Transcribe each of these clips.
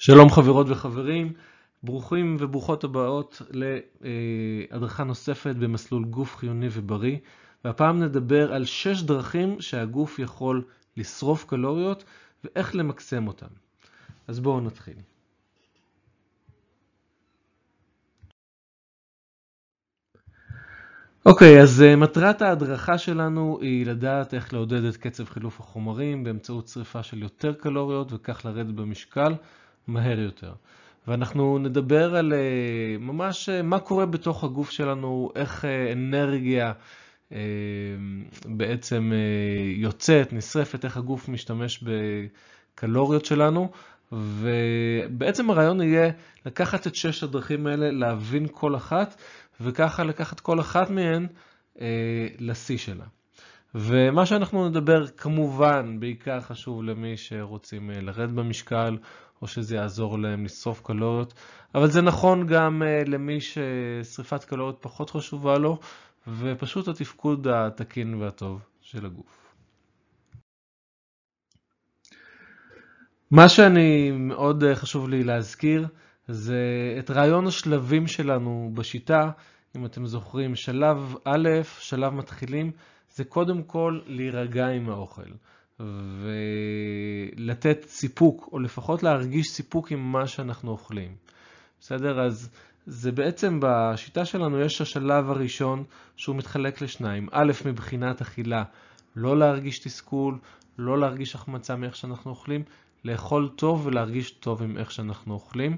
שלום חברות וחברים, ברוכים וברוכות הבאות להדרכה נוספת במסלול גוף חיוני ובריא והפעם נדבר על שש דרכים שהגוף יכול לשרוף קלוריות ואיך למקסם אותן. אז בואו נתחיל. אוקיי, okay, אז uh, מטרת ההדרכה שלנו היא לדעת איך לעודד את קצב חילוף החומרים באמצעות שריפה של יותר קלוריות וכך לרדת במשקל מהר יותר. ואנחנו נדבר על אה, ממש אה, מה קורה בתוך הגוף שלנו, איך אה, אנרגיה בעצם יוצאת, נשרפת, איך הגוף משתמש בקלוריות שלנו. ובעצם הרעיון יהיה לקחת את שש הדרכים האלה, להבין כל אחת, וככה לקחת כל אחת מהן לשיא שלה. ומה שאנחנו נדבר כמובן בעיקר חשוב למי שרוצים לרדת במשקל או שזה יעזור להם לשרוף קלוריות, אבל זה נכון גם אה, למי ששריפת קלוריות פחות חשובה לו, ופשוט התפקוד התקין והטוב של הגוף. מה שאני מאוד אה, חשוב לי להזכיר זה את רעיון השלבים שלנו בשיטה, אם אתם זוכרים, שלב א', שלב מתחילים, זה קודם כל להירגע עם האוכל. ולתת סיפוק, או לפחות להרגיש סיפוק עם מה שאנחנו אוכלים. בסדר? אז זה בעצם בשיטה שלנו יש השלב הראשון שהוא מתחלק לשניים. א', מבחינת אכילה, לא להרגיש תסכול, לא להרגיש החמצה מאיך שאנחנו אוכלים, לאכול טוב ולהרגיש טוב עם איך שאנחנו אוכלים.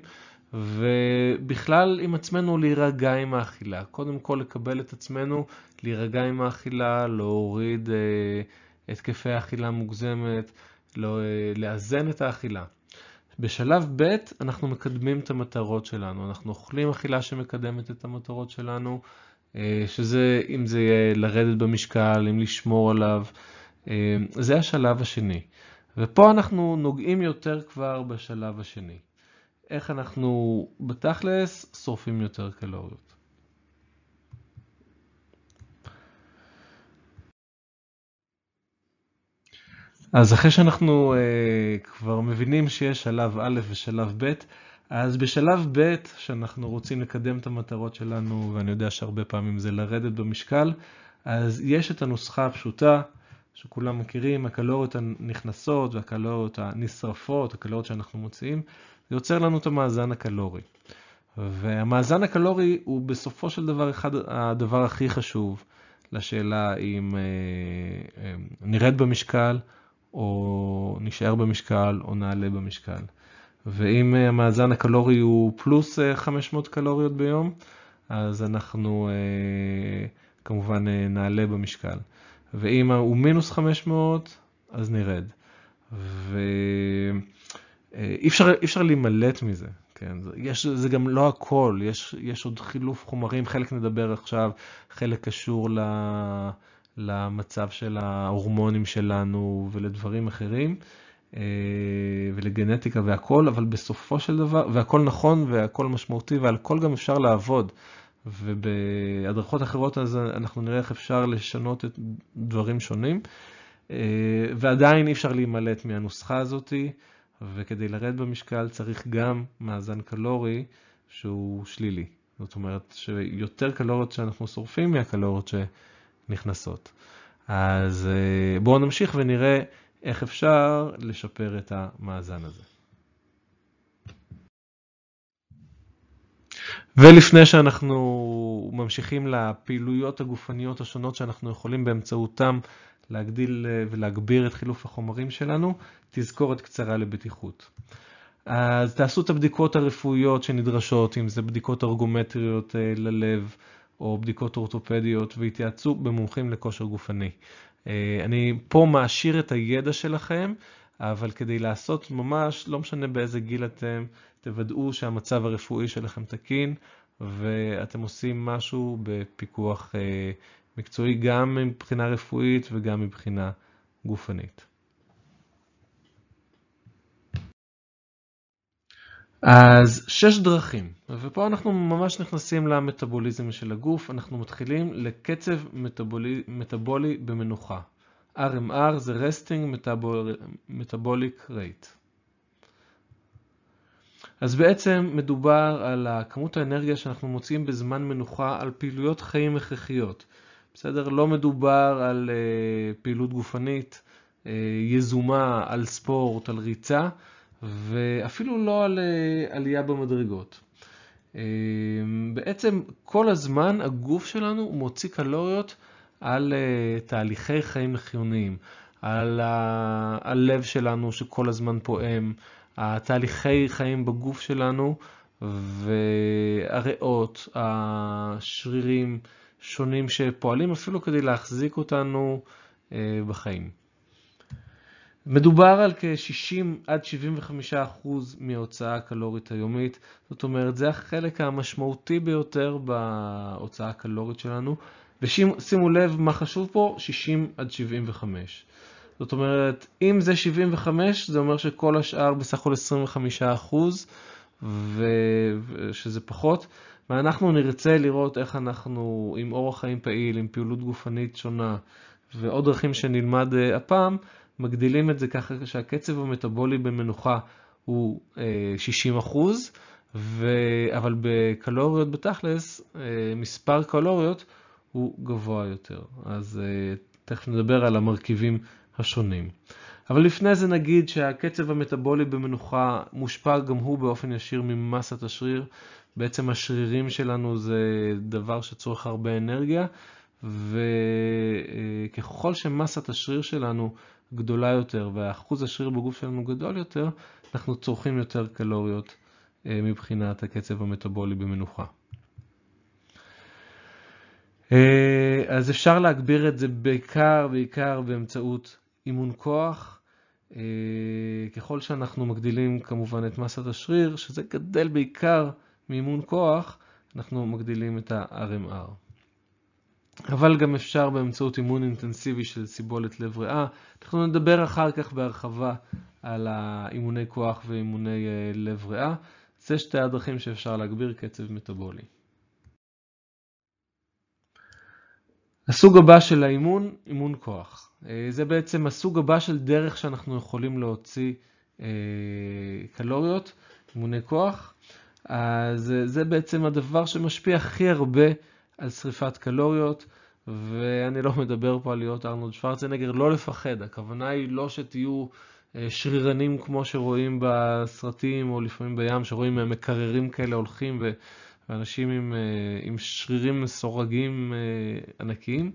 ובכלל עם עצמנו להירגע עם האכילה. קודם כל לקבל את עצמנו, להירגע עם האכילה, להוריד... אה, התקפי אכילה מוגזמת, לא, אה, לאזן את האכילה. בשלב ב' אנחנו מקדמים את המטרות שלנו, אנחנו אוכלים אכילה שמקדמת את המטרות שלנו, אה, שזה אם זה יהיה לרדת במשקל, אם לשמור עליו, אה, זה השלב השני. ופה אנחנו נוגעים יותר כבר בשלב השני. איך אנחנו בתכלס שורפים יותר קלוריות. אז אחרי שאנחנו uh, כבר מבינים שיש שלב א' ושלב ב', אז בשלב ב', שאנחנו רוצים לקדם את המטרות שלנו, ואני יודע שהרבה פעמים זה לרדת במשקל, אז יש את הנוסחה הפשוטה שכולם מכירים, הקלוריות הנכנסות והקלוריות הנשרפות, הקלוריות שאנחנו מוציאים, זה יוצר לנו את המאזן הקלורי. והמאזן הקלורי הוא בסופו של דבר אחד הדבר הכי חשוב לשאלה אם uh, uh, נרד במשקל, או נשאר במשקל, או נעלה במשקל. ואם אה, המאזן הקלורי הוא פלוס 500 אה, קלוריות ביום, אז אנחנו אה, כמובן נעלה במשקל. ואם הוא מינוס 500, אז נרד. ואי אפשר, אפשר להימלט מזה, כן? יש, זה גם לא הכל, יש, יש עוד חילוף חומרים, חלק נדבר עכשיו, חלק קשור ל... למצב של ההורמונים שלנו ולדברים אחרים, אה, ולגנטיקה והכל, אבל בסופו של דבר, והכל נכון והכל משמעותי ועל הכל גם אפשר לעבוד. ובהדרכות אחרות אז אנחנו נראה איך אפשר לשנות את דברים שונים, אה, ועדיין אי אפשר להימלט מהנוסחה הזאתי, וכדי לרדת במשקל צריך גם מאזן קלורי שהוא שלילי. זאת אומרת שיותר קלוריות שאנחנו שורפים מהקלוריות ש... נכנסות. אז אה, בואו נמשיך ונראה איך אפשר לשפר את המאזן הזה. ולפני שאנחנו ממשיכים לפעילויות הגופניות השונות שאנחנו יכולים באמצעותם להגדיל אה, ולהגביר את חילוף החומרים שלנו, תזכורת קצרה לבטיחות. אז תעשו את הבדיקות הרפואיות שנדרשות, אם זה בדיקות ארגומטריות אה, ללב, או בדיקות אורתופדיות והתייעצו במומחים לכושר גופני. אה, אני פה מעשיר את הידע שלכם, אבל כדי לעשות ממש, לא משנה באיזה גיל אתם, תוודאו שהמצב הרפואי שלכם תקין ואתם עושים משהו בפיקוח אה, מקצועי גם מבחינה רפואית וגם מבחינה גופנית. אז שש דרכים, ופה אנחנו ממש נכנסים למטאבוליזם של הגוף, אנחנו מתחילים לקצב מטאבולי, מטאבולי במנוחה. RMR זה Resting Metabolic Rate. אז בעצם מדובר על כמות האנרגיה שאנחנו מוצאים בזמן מנוחה על פעילויות חיים הכרחיות. בסדר? לא מדובר על uh, פעילות גופנית uh, יזומה, על ספורט, על ריצה, ואפילו לא על uh, עלייה במדרגות. Uh, בעצם כל הזמן הגוף שלנו מוציא קלוריות על uh, תהליכי חיים חיוניים, על הלב שלנו שכל הזמן פועם, התהליכי חיים בגוף שלנו והריאות, השרירים שונים שפועלים אפילו כדי להחזיק אותנו אה, בחיים. מדובר על כ-60 עד 75 אחוז מההוצאה הקלורית היומית, זאת אומרת זה החלק המשמעותי ביותר בהוצאה הקלורית שלנו, ושימו לב מה חשוב פה, 60 עד 75. זאת אומרת, אם זה 75, זה אומר שכל השאר בסך הכל 25 אחוז, שזה פחות, ואנחנו נרצה לראות איך אנחנו עם אורח חיים פעיל, עם פעילות גופנית שונה, ועוד דרכים שנלמד אה, הפעם, מגדילים את זה ככה שהקצב המטבולי במנוחה הוא 60 אה, אחוז, אבל בקלוריות בתכלס, אה, מספר קלוריות הוא גבוה יותר. אז תכף נדבר על המרכיבים השונים. אבל לפני זה נגיד שהקצב המטבולי במנוחה מושפע גם הוא באופן ישיר ממסת השריר. בעצם השרירים שלנו זה דבר שצורך הרבה אנרגיה, וככל שמסת השריר שלנו גדולה יותר והאחוז השריר בגוף שלנו גדול יותר, אנחנו צורכים יותר קלוריות אה, מבחינת הקצב המטבולי במנוחה. אה, אז אפשר להגביר את זה בעיקר, בעיקר באמצעות אימון כוח. אה, ככל שאנחנו מגדילים כמובן את מסת השריר, שזה גדל בעיקר מאימון כוח, אנחנו מגדילים את ה-RMR. אבל גם אפשר באמצעות אימון אינטנסיבי של סיבולת לב ריאה. אנחנו נדבר אחר כך בהרחבה על האימוני כוח ואימוני אה, לב ריאה. זה שתי הדרכים שאפשר להגביר קצב מטאבולי. הסוג הבא של האימון, אימון כוח. אה, זה בעצם הסוג הבא של דרך שאנחנו יכולים להוציא אה, קלוריות, אימוני כוח. אז זה בעצם הדבר שמשפיע הכי הרבה על שריפת קלוריות, ואני לא מדבר פה על להיות ארנולד שוורצנגר, לא לפחד, הכוונה היא לא שתהיו אה, שרירנים כמו שרואים בסרטים, או לפעמים בים, שרואים מקררים כאלה הולכים, ואנשים עם, אה, עם שרירים מסורגים אה, ענקיים,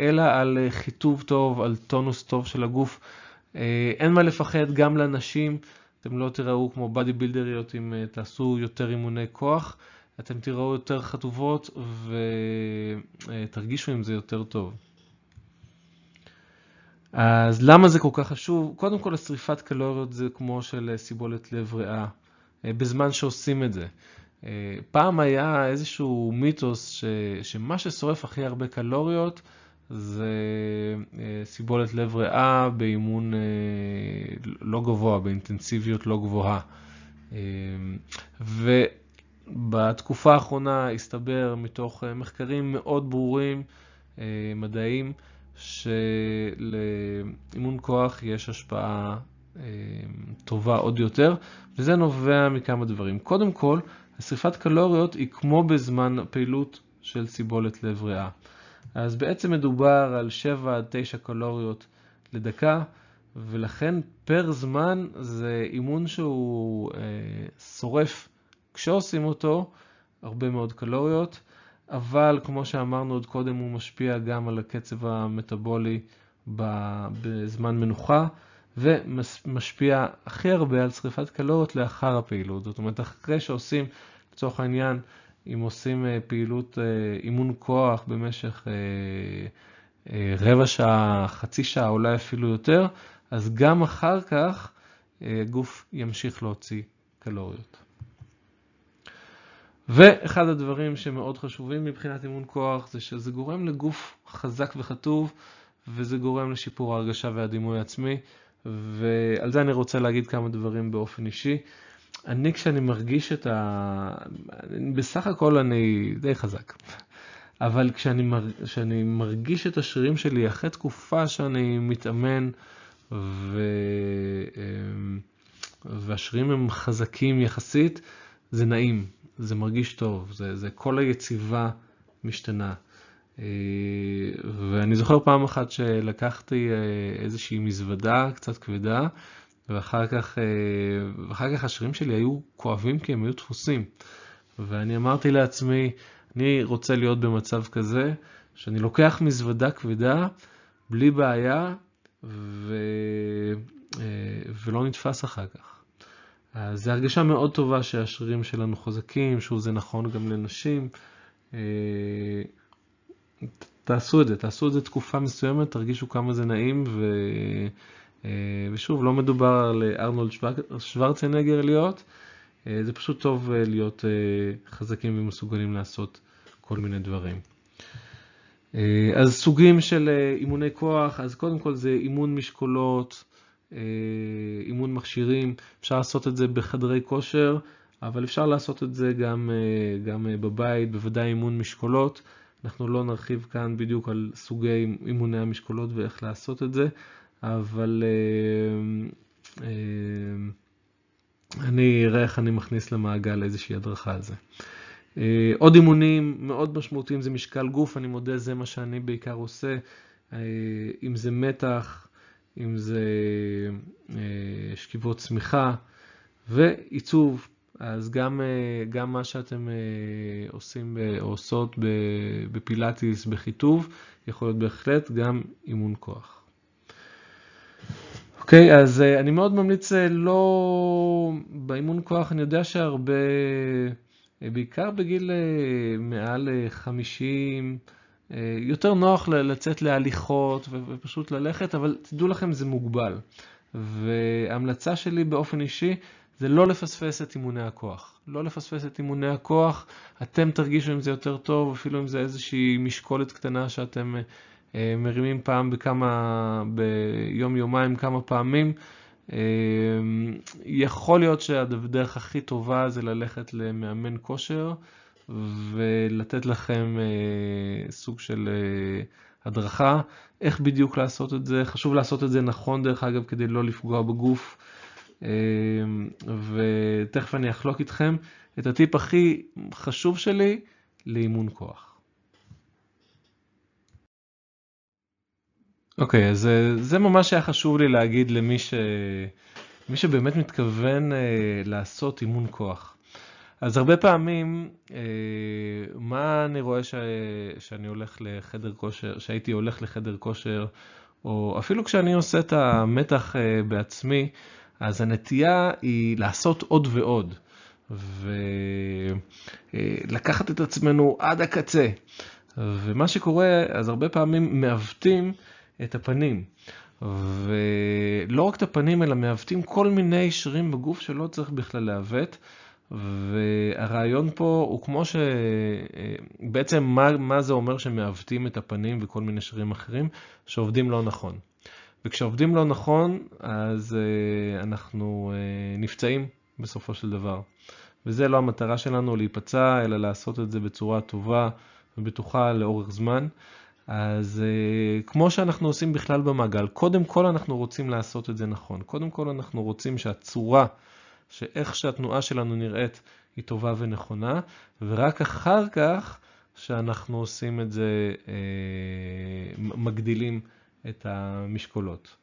אלא על חיטוב טוב, על טונוס טוב של הגוף. אין מה לפחד גם לנשים. אתם לא תראו כמו בדי בילדריות אם תעשו יותר אימוני כוח, אתם תראו יותר חטובות ותרגישו עם זה יותר טוב. אז למה זה כל כך חשוב? קודם כל, השריפת קלוריות זה כמו של אה, סיבולת לב ריאה, אה, בזמן שעושים את זה. פעם היה איזשהו מיתוס ש, שמה ששורף הכי הרבה קלוריות זה אה, סיבולת לב ריאה באימון אה, לא גבוה, באינטנסיביות לא גבוהה. אה, ובתקופה האחרונה הסתבר מתוך מחקרים מאוד ברורים, מדעיים, שלאימון כוח יש השפעה טובה עוד יותר, וזה נובע מכמה דברים. קודם כל, השריפת קלוריות היא כמו בזמן פעילות של סיבולת לב ריאה. אז בעצם מדובר על 7 עד 9 קלוריות לדקה, ולכן פר זמן זה אימון שהוא אה, שורף כשעושים אותו הרבה מאוד קלוריות, אבל כמו שאמרנו עוד קודם הוא משפיע גם על הקצב המטאבולי בזמן מנוחה, ומשפיע הכי הרבה על שריפת קלוריות לאחר הפעילות. זאת אומרת, אחרי שעושים, לצורך העניין, אם עושים אה, פעילות אה, אימון כוח במשך אה, רבע שעה, חצי שעה, אולי אפילו יותר, אז גם אחר כך גוף ימשיך להוציא קלוריות. ואחד הדברים שמאוד חשובים מבחינת אימון כוח זה שזה גורם לגוף חזק וכתוב וזה גורם לשיפור ההרגשה והדימוי העצמי ועל זה אני רוצה להגיד כמה דברים באופן אישי. אני כשאני מרגיש את ה... בסך הכל אני די חזק. אבל כשאני, מר... כשאני מרגיש את השרירים שלי אחרי תקופה שאני מתאמן ו... אמ, והשרירים הם חזקים יחסית, זה נעים, זה מרגיש טוב, זה, זה כל היציבה משתנה. אה, ואני זוכר פעם אחת שלקחתי אה, איזושהי מזוודה קצת כבדה, ואחר כך, אה, ואחר כך השרירים שלי היו כואבים כי הם היו דפוסים. ואני אמרתי לעצמי, אני רוצה להיות במצב כזה, שאני לוקח מזוודה כבדה, בלי בעיה, ו... ולא נתפס אחר כך. אז זו הרגשה מאוד טובה שהשרירים שלנו חזקים, שוב זה נכון גם לנשים. תעשו את זה, תעשו את זה תקופה מסוימת, תרגישו כמה זה נעים, ו... אה, ושוב, לא מדובר על ארנולד שוורצנגר להיות, אה, זה פשוט טוב אה, להיות חזקים ומסוגלים לעשות כל מיני דברים. אז סוגים של אימוני כוח, אז קודם כל זה אימון משקולות, אימון מכשירים, אפשר לעשות את זה בחדרי כושר, אבל אפשר לעשות את זה גם, גם בבית, בוודאי אימון משקולות. אנחנו לא נרחיב כאן בדיוק על סוגי אימוני המשקולות ואיך לעשות את זה, אבל אה, אה, אני אראה איך אני מכניס למעגל איזושהי הדרכה על זה. אה, עוד אימונים מאוד משמעותיים זה משקל גוף, אני מודה, זה מה שאני בעיקר עושה, אם זה מתח, אם זה שכיבות צמיחה ועיצוב. אז גם, אה, גם מה שאתם אה, עושים או עושות בפילאטיס, בחיטוב, יכול להיות בהחלט גם אימון כוח. אוקיי, okay, אז אה, אני מאוד ממליץ לא... באימון כוח, אני יודע שהרבה, בעיקר בגיל מעל 50, יותר נוח לצאת להליכות ופשוט ללכת, אבל תדעו לכם, זה מוגבל. וההמלצה שלי באופן אישי, זה לא לפספס את אימוני הכוח. לא לפספס את אימוני הכוח, אתם תרגישו עם זה יותר טוב, אפילו אם זה איזושהי משקולת קטנה שאתם אה, מרימים פעם בכמה, ביום יומיים כמה פעמים. אה, יכול להיות שהדרך הכי טובה זה ללכת למאמן כושר ולתת לכם אה, סוג של הדרכה, איך בדיוק לעשות את זה. חשוב לעשות את זה נכון דרך אגב כדי לא לפגוע בגוף. אמ, ותכף אני אחלוק איתכם את הטיפ הכי חשוב שלי לאימון כוח. אוקיי, okay, אז אה, זה ממש היה חשוב לי להגיד למי ש... מי שבאמת מתכוון אה, לעשות אימון כוח. אז הרבה פעמים, אה, מה אני רואה ש... שאני הולך לחדר כושר, שהייתי הולך לחדר כושר, או אפילו כשאני עושה את המתח בעצמי, אז הנטייה היא לעשות עוד ועוד, ולקחת את עצמנו עד הקצה. ומה שקורה, אז הרבה פעמים מעוותים את הפנים. ולא רק את הפנים, אלא מעוותים כל מיני שרירים בגוף שלא צריך בכלל לעוות. והרעיון פה הוא כמו ש... בעצם מה, מה זה אומר שמעוותים את הפנים וכל מיני שרירים אחרים? שעובדים לא נכון. וכשעובדים לא נכון, אז uh, אנחנו uh, נפצעים בסופו של דבר. וזה לא המטרה שלנו להיפצע, אלא לעשות את זה בצורה טובה ובטוחה לאורך זמן. אז כמו שאנחנו עושים בכלל במעגל, קודם כל אנחנו רוצים לעשות את זה נכון. קודם כל אנחנו רוצים שהצורה, שאיך שהתנועה שלנו נראית, היא טובה ונכונה, ורק אחר כך שאנחנו עושים את זה, uh, מגדילים את המשקולות.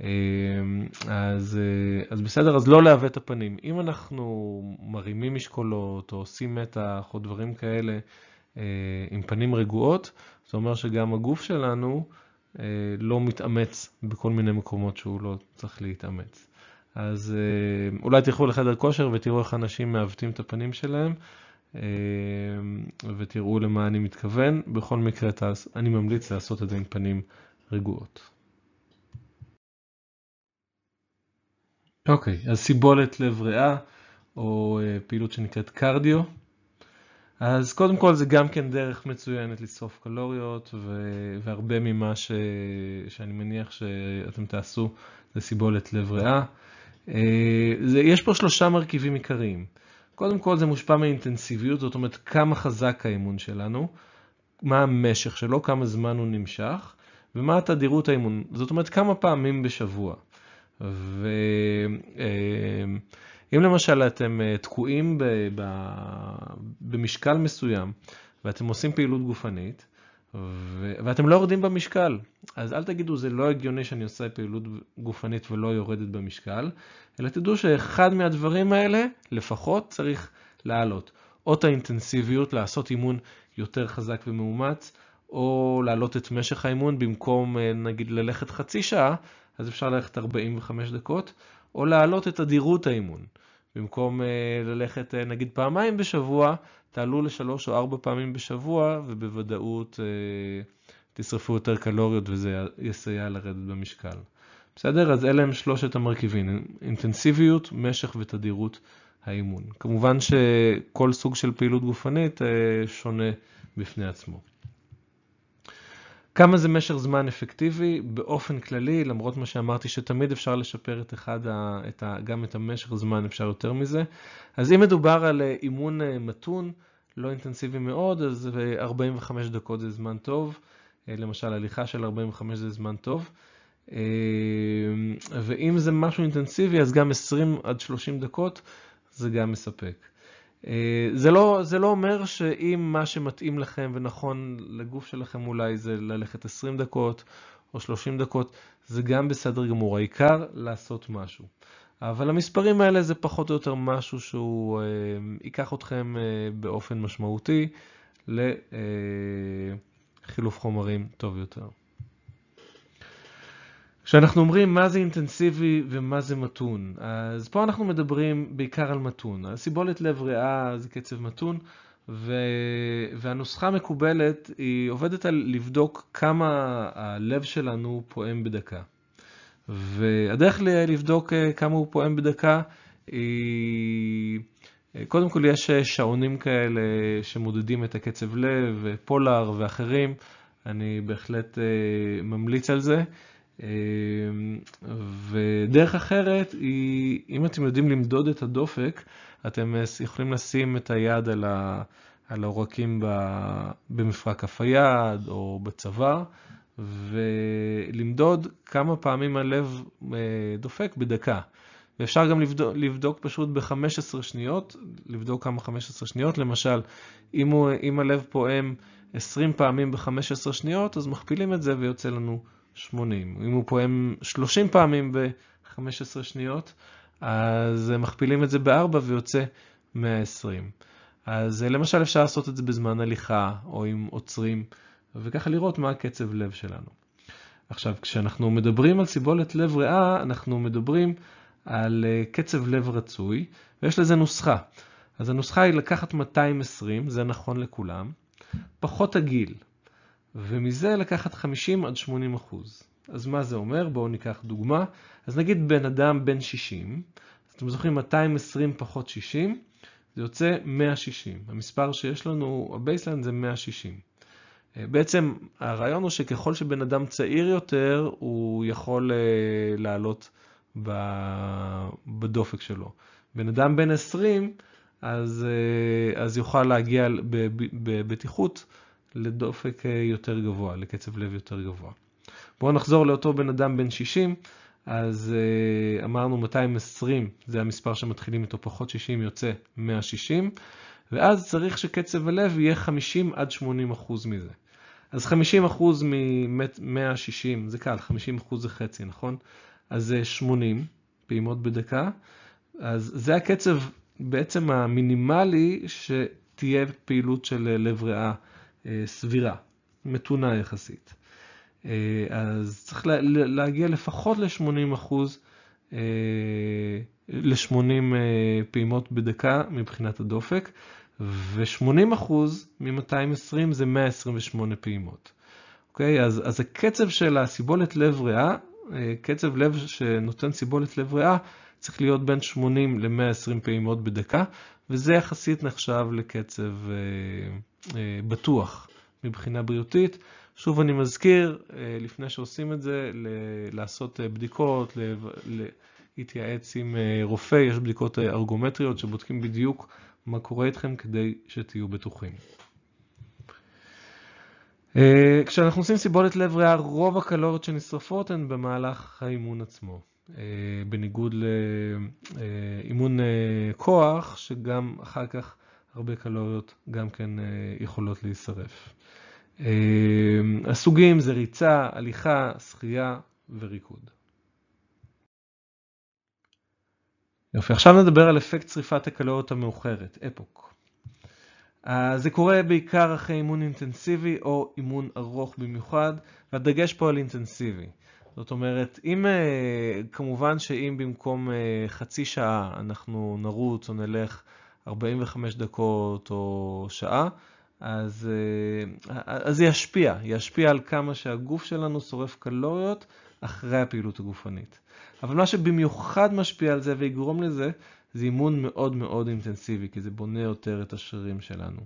אמ, אז, אה, אז בסדר, אז לא לעוות את הפנים. אם אנחנו מרימים משקולות או עושים מתח או דברים כאלה אה, עם פנים רגועות, זה אומר שגם הגוף שלנו אה, לא מתאמץ בכל מיני מקומות שהוא לא צריך להתאמץ. אז אולי תלכו לחדר כושר ותראו איך אנשים מעוותים את הפנים שלהם ותראו למה אני מתכוון. בכל מקרה, אני ממליץ לעשות את זה עם פנים רגועות. אוקיי, אז סיבולת לב ריאה, או אה, פעילות שנקראת קרדיו. אז קודם כל זה גם כן דרך מצוינת לשרוף קלוריות, והרבה ממה ש... שאני מניח שאתם תעשו זה סיבולת לב ריאה. אה, זה... יש פה שלושה מרכיבים עיקריים. קודם כל זה מושפע מאינטנסיביות, זאת אומרת כמה חזק האימון שלנו, מה המשך שלו, כמה זמן הוא נמשך, ומה התדירות האימון, זאת אומרת כמה פעמים בשבוע. ואם למשל אתם תקועים במשקל מסוים ואתם עושים פעילות גופנית, ו... ואתם לא יורדים במשקל, אז אל תגידו זה לא הגיוני שאני עושה פעילות גופנית ולא יורדת במשקל, אלא תדעו שאחד מהדברים האלה לפחות צריך לעלות. או את האינטנסיביות, לעשות אימון יותר חזק ומאומץ, או להעלות את משך האימון במקום נגיד ללכת חצי שעה, אז אפשר ללכת 45 דקות, או להעלות את אדירות האימון. במקום ללכת נגיד פעמיים בשבוע, תעלו לשלוש או ארבע פעמים בשבוע, ובוודאות תשרפו יותר קלוריות וזה יסייע לרדת במשקל. בסדר? אז אלה הם שלושת המרכיבים, אינטנסיביות, משך ותדירות האימון. כמובן שכל סוג של פעילות גופנית שונה בפני עצמו. כמה זה משך זמן אפקטיבי? באופן כללי, למרות מה שאמרתי שתמיד אפשר לשפר את אחד, ה, את ה, גם את המשך זמן, אפשר יותר מזה. אז אם מדובר על אימון מתון, לא אינטנסיבי מאוד, אז 45 דקות זה זמן טוב. למשל, הליכה של 45 זה זמן טוב. ואם זה משהו אינטנסיבי, אז גם 20 עד 30 דקות זה גם מספק. זה לא, זה לא אומר שאם מה שמתאים לכם ונכון לגוף שלכם אולי זה ללכת 20 דקות או 30 דקות, זה גם בסדר גמור, העיקר לעשות משהו. אבל המספרים האלה זה פחות או יותר משהו שהוא ייקח אתכם באופן משמעותי לחילוף חומרים טוב יותר. כשאנחנו אומרים מה זה אינטנסיבי ומה זה מתון, אז פה אנחנו מדברים בעיקר על מתון. הסיבולת לב ריאה זה קצב מתון, ו... והנוסחה המקובלת היא עובדת על לבדוק כמה הלב שלנו פועם בדקה. והדרך לבדוק כמה הוא פועם בדקה היא... קודם כל יש שעונים כאלה שמודדים את הקצב לב, פולאר ואחרים, אני בהחלט ממליץ על זה. ודרך אחרת היא, אם אתם יודעים למדוד את הדופק, אתם יכולים לשים את היד על העורקים במפרק כף היד או בצוואר, ולמדוד כמה פעמים הלב דופק בדקה. ואפשר גם לבדוק, לבדוק פשוט ב-15 שניות, לבדוק כמה 15 שניות, למשל, אם, הוא, אם הלב פועם 20 פעמים ב-15 שניות, אז מכפילים את זה ויוצא לנו 80. אם הוא פועם 30 פעמים ב-15 שניות, אז מכפילים את זה ב-4 ויוצא 120. אז למשל אפשר לעשות את זה בזמן הליכה או עם עוצרים, וככה לראות מה הקצב לב שלנו. עכשיו, כשאנחנו מדברים על סיבולת לב ריאה, אנחנו מדברים על קצב לב רצוי, ויש לזה נוסחה. אז הנוסחה היא לקחת 220, זה נכון לכולם, פחות הגיל, ומזה לקחת 50 עד 80 אחוז. אז מה זה אומר? בואו ניקח דוגמה. אז נגיד בן אדם בן 60, אז אתם זוכרים 220 פחות 60, זה יוצא 160. המספר שיש לנו, ה-baseline זה 160. בעצם הרעיון הוא שככל שבן אדם צעיר יותר, הוא יכול לעלות בדופק שלו. בן אדם בן 20, אז, אז יוכל להגיע בבטיחות לדופק יותר גבוה, לקצב לב יותר גבוה. בואו נחזור לאותו בן אדם בן 60, אז אמרנו 220 זה המספר שמתחילים איתו, פחות 60 יוצא 160, ואז צריך שקצב הלב יהיה 50 עד 80 אחוז מזה. אז 50 אחוז מ-160 זה קל, 50 אחוז זה חצי, נכון? אז זה 80 פעימות בדקה, אז זה הקצב בעצם המינימלי שתהיה פעילות של לב ריאה סבירה, מתונה יחסית. אז צריך להגיע לפחות ל-80 אחוז, ל-80 פעימות בדקה מבחינת הדופק, ו-80 אחוז מ-220 זה 128 פעימות. אוקיי? אז, אז הקצב של הסיבולת לב ריאה, קצב לב שנותן סיבולת לב ריאה, צריך להיות בין 80 ל-120 פעימות בדקה, וזה יחסית נחשב לקצב בטוח מבחינה בריאותית. שוב אני מזכיר, לפני שעושים את זה, לעשות בדיקות, להתייעץ עם רופא, יש בדיקות ארגומטריות שבודקים בדיוק מה קורה איתכם כדי שתהיו בטוחים. כשאנחנו עושים סיבולת לב ריאה, רוב הקלוריות שנשרפות הן במהלך האימון עצמו. בניגוד לאימון כוח, שגם אחר כך הרבה קלוריות גם כן יכולות להישרף. הסוגים זה ריצה, הליכה, שחייה וריקוד. יופי, עכשיו נדבר על אפקט שריפת הקלוריות המאוחרת, אפוק. זה קורה בעיקר אחרי אימון אינטנסיבי או אימון ארוך במיוחד, והדגש פה על אינטנסיבי. זאת אומרת, אם, כמובן שאם במקום חצי שעה אנחנו נרוץ או נלך 45 דקות או שעה, אז, אז זה ישפיע, ישפיע על כמה שהגוף שלנו שורף קלוריות אחרי הפעילות הגופנית. אבל מה שבמיוחד משפיע על זה ויגרום לזה, זה אימון מאוד מאוד אינטנסיבי, כי זה בונה יותר את השרירים שלנו.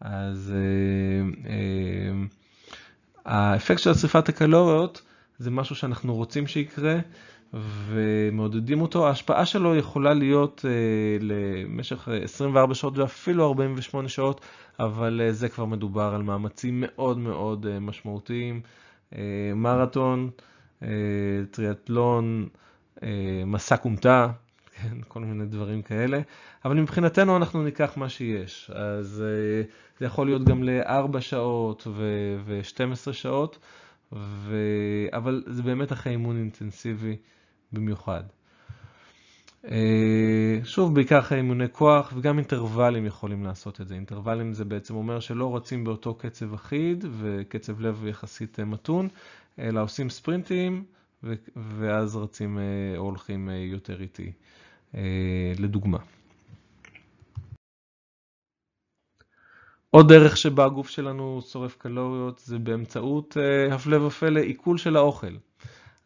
אז אה, אה, האפקט של שריפת הקלוריות זה משהו שאנחנו רוצים שיקרה ומעודדים אותו. ההשפעה שלו יכולה להיות אה, למשך 24 שעות ואפילו 48 שעות, אבל זה כבר מדובר על מאמצים מאוד מאוד משמעותיים. מרתון, טריאטלון, מסע כומתה, כן, כל מיני דברים כאלה, אבל מבחינתנו אנחנו ניקח מה שיש. אז זה יכול להיות גם ל-4 שעות ו-12 שעות, ו... אבל זה באמת אחרי אימון אינטנסיבי במיוחד. שוב, בעיקר אחרי אימוני כוח וגם אינטרוולים יכולים לעשות את זה. אינטרוולים זה בעצם אומר שלא רצים באותו קצב אחיד וקצב לב יחסית מתון, אלא עושים ספרינטים ואז רצים או הולכים יותר איטי, לדוגמה. עוד דרך שבה הגוף שלנו שורף קלוריות זה באמצעות, הפלא ופלא, עיכול של האוכל.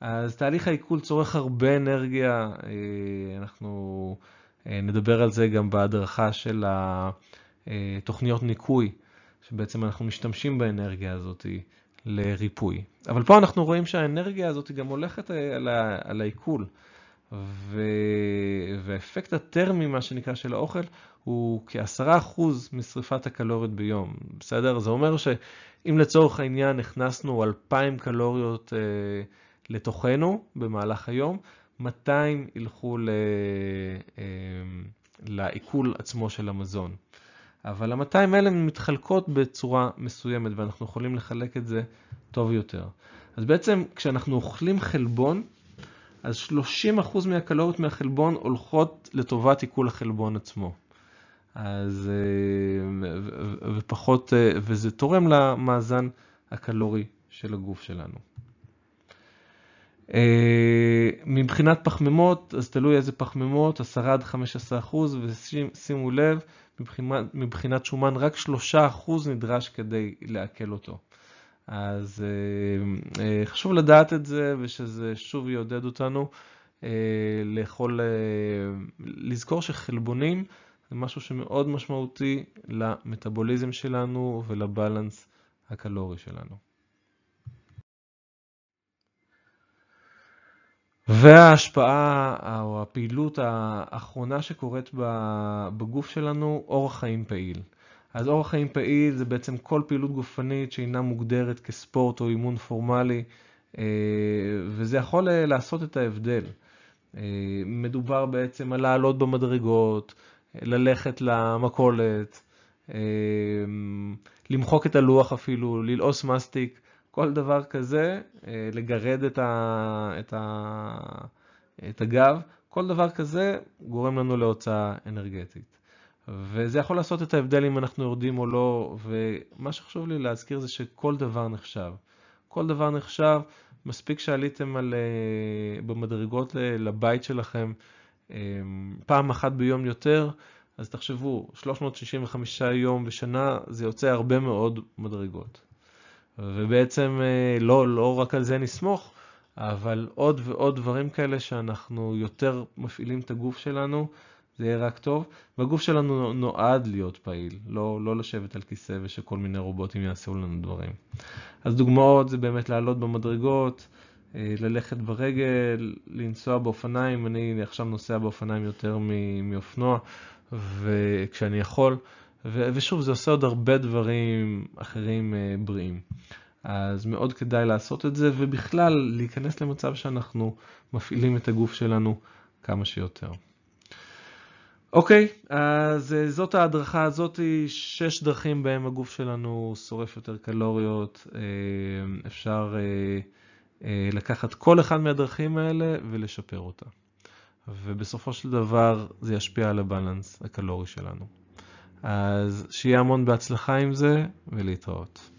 אז תהליך העיכול צורך הרבה אנרגיה, אנחנו נדבר על זה גם בהדרכה של התוכניות ניקוי, שבעצם אנחנו משתמשים באנרגיה הזאת לריפוי. אבל פה אנחנו רואים שהאנרגיה הזאת גם הולכת על העיכול. והאפקט הטרמי, מה שנקרא, של האוכל, הוא כ-10% משריפת הקלוריות ביום, בסדר? זה אומר שאם לצורך העניין הכנסנו 2,000 קלוריות אה, לתוכנו במהלך היום, 200 ילכו ל... אה, לעיכול עצמו של המזון. אבל ה-200 האלה מתחלקות בצורה מסוימת ואנחנו יכולים לחלק את זה טוב יותר. אז בעצם כשאנחנו אוכלים חלבון, אז 30% מהקלוריות מהחלבון הולכות לטובת עיכול החלבון עצמו. אז, ופחות, וזה תורם למאזן הקלורי של הגוף שלנו. מבחינת פחמימות, אז תלוי איזה פחמימות, 10 עד 15 אחוז, ושימו לב, מבחינת, מבחינת שומן רק 3 אחוז נדרש כדי לעכל אותו. אז חשוב לדעת את זה, ושזה שוב יעודד אותנו לאכול, לזכור שחלבונים זה משהו שמאוד משמעותי למטאבוליזם שלנו ולבלנס הקלורי שלנו. וההשפעה או הפעילות האחרונה שקורית בגוף שלנו, אורח חיים פעיל. אז אורח חיים פעיל זה בעצם כל פעילות גופנית שאינה מוגדרת כספורט או אימון פורמלי, וזה יכול לעשות את ההבדל. מדובר בעצם על לעלות במדרגות, ללכת למכולת, למחוק את הלוח אפילו, ללעוס מסטיק, כל דבר כזה, לגרד את, ה, את, ה, את הגב, כל דבר כזה גורם לנו להוצאה אנרגטית. וזה יכול לעשות את ההבדל אם אנחנו יורדים או לא, ומה שחשוב לי להזכיר זה שכל דבר נחשב. כל דבר נחשב, מספיק שעליתם על, במדרגות לבית שלכם פעם אחת ביום יותר, אז תחשבו, 365 יום בשנה זה יוצא הרבה מאוד מדרגות. ובעצם לא, לא רק על זה נסמוך, אבל עוד ועוד דברים כאלה שאנחנו יותר מפעילים את הגוף שלנו, זה יהיה רק טוב. והגוף שלנו נועד להיות פעיל, לא, לא לשבת על כיסא ושכל מיני רובוטים יעשו לנו דברים. אז דוגמאות זה באמת לעלות במדרגות, ללכת ברגל, לנסוע באופניים, אני עכשיו נוסע באופניים יותר מאופנוע, וכשאני יכול, ושוב זה עושה עוד הרבה דברים אחרים בריאים. אז מאוד כדאי לעשות את זה, ובכלל להיכנס למצב שאנחנו מפעילים את הגוף שלנו כמה שיותר. אוקיי, אז אה, זאת ההדרכה הזאת, שש דרכים בהם הגוף שלנו שורף יותר קלוריות. אה, אפשר אה, לקחת כל אחד מהדרכים האלה ולשפר אותה. ובסופו של דבר זה ישפיע על הבלנס הקלורי שלנו. אז שיהיה המון בהצלחה עם זה ולהתראות.